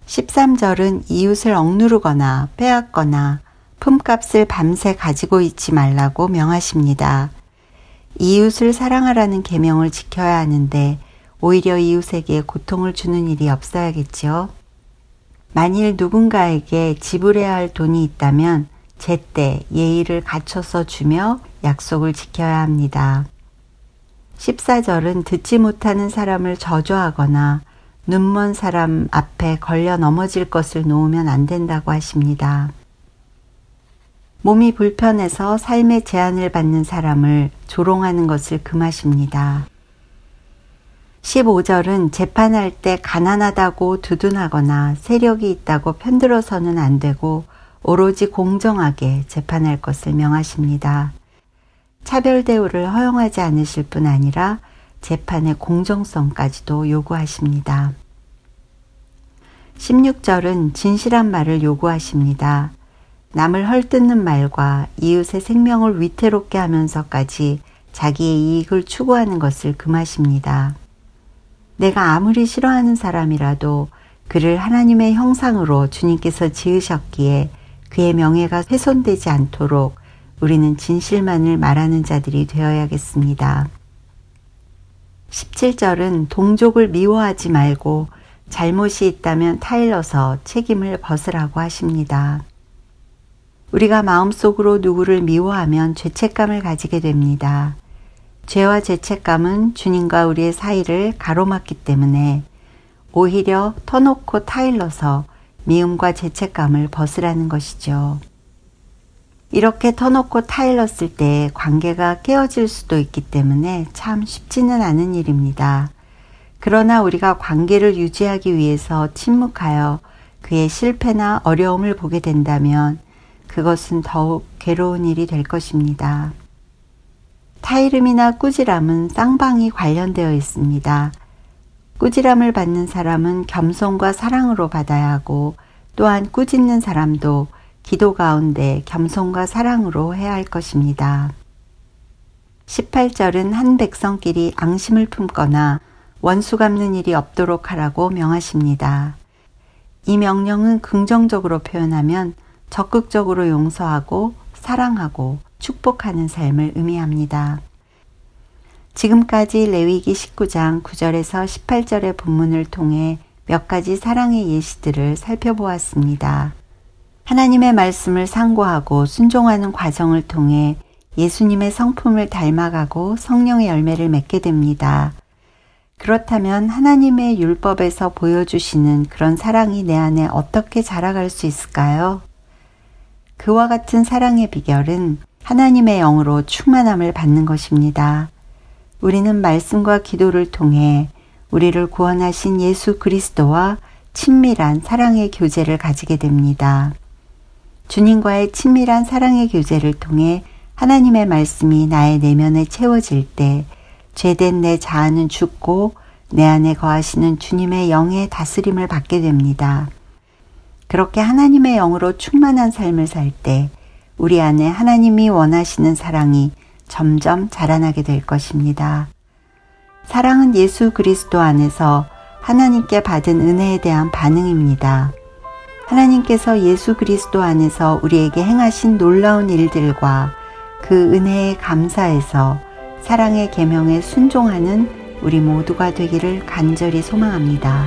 [SPEAKER 6] 13절은 이웃을 억누르거나 빼앗거나 품값을 밤새 가지고 있지 말라고 명하십니다. 이웃을 사랑하라는 계명을 지켜야 하는데 오히려 이웃에게 고통을 주는 일이 없어야겠지요. 만일 누군가에게 지불해야 할 돈이 있다면 제때 예의를 갖춰서 주며 약속을 지켜야 합니다. 14절은 듣지 못하는 사람을 저주하거나 눈먼 사람 앞에 걸려 넘어질 것을 놓으면 안 된다고 하십니다. 몸이 불편해서 삶의 제한을 받는 사람을 조롱하는 것을 금하십니다. 15절은 재판할 때 가난하다고 두둔하거나 세력이 있다고 편들어서는 안 되고 오로지 공정하게 재판할 것을 명하십니다. 차별 대우를 허용하지 않으실 뿐 아니라 재판의 공정성까지도 요구하십니다. 16절은 진실한 말을 요구하십니다. 남을 헐뜯는 말과 이웃의 생명을 위태롭게 하면서까지 자기의 이익을 추구하는 것을 금하십니다. 내가 아무리 싫어하는 사람이라도 그를 하나님의 형상으로 주님께서 지으셨기에 그의 명예가 훼손되지 않도록 우리는 진실만을 말하는 자들이 되어야겠습니다. 17절은 동족을 미워하지 말고 잘못이 있다면 타일러서 책임을 벗으라고 하십니다. 우리가 마음속으로 누구를 미워하면 죄책감을 가지게 됩니다. 죄와 죄책감은 주님과 우리의 사이를 가로막기 때문에 오히려 터놓고 타일러서 미움과 죄책감을 벗으라는 것이죠. 이렇게 터놓고 타일렀을 때 관계가 깨어질 수도 있기 때문에 참 쉽지는 않은 일입니다. 그러나 우리가 관계를 유지하기 위해서 침묵하여 그의 실패나 어려움을 보게 된다면 그것은 더욱 괴로운 일이 될 것입니다. 타이름이나 꾸지람은 쌍방이 관련되어 있습니다. 꾸지람을 받는 사람은 겸손과 사랑으로 받아야 하고 또한 꾸짖는 사람도 기도 가운데 겸손과 사랑으로 해야 할 것입니다. 18절은 한 백성끼리 앙심을 품거나 원수 갚는 일이 없도록 하라고 명하십니다. 이 명령은 긍정적으로 표현하면 적극적으로 용서하고 사랑하고 축복하는 삶을 의미합니다. 지금까지 레위기 19장 9절에서 18절의 본문을 통해 몇 가지 사랑의 예시들을 살펴보았습니다. 하나님의 말씀을 상고하고 순종하는 과정을 통해 예수님의 성품을 닮아가고 성령의 열매를 맺게 됩니다. 그렇다면 하나님의 율법에서 보여주시는 그런 사랑이 내 안에 어떻게 자라갈 수 있을까요? 그와 같은 사랑의 비결은 하나님의 영으로 충만함을 받는 것입니다. 우리는 말씀과 기도를 통해 우리를 구원하신 예수 그리스도와 친밀한 사랑의 교제를 가지게 됩니다. 주님과의 친밀한 사랑의 교제를 통해 하나님의 말씀이 나의 내면에 채워질 때 죄된 내 자아는 죽고 내 안에 거하시는 주님의 영의 다스림을 받게 됩니다. 그렇게 하나님의 영으로 충만한 삶을 살 때 우리 안에 하나님이 원하시는 사랑이 점점 자라나게 될 것입니다. 사랑은 예수 그리스도 안에서 하나님께 받은 은혜에 대한 반응입니다. 하나님께서 예수 그리스도 안에서 우리에게 행하신 놀라운 일들과 그 은혜에 감사해서 사랑의 계명에 순종하는 우리 모두가 되기를 간절히 소망합니다.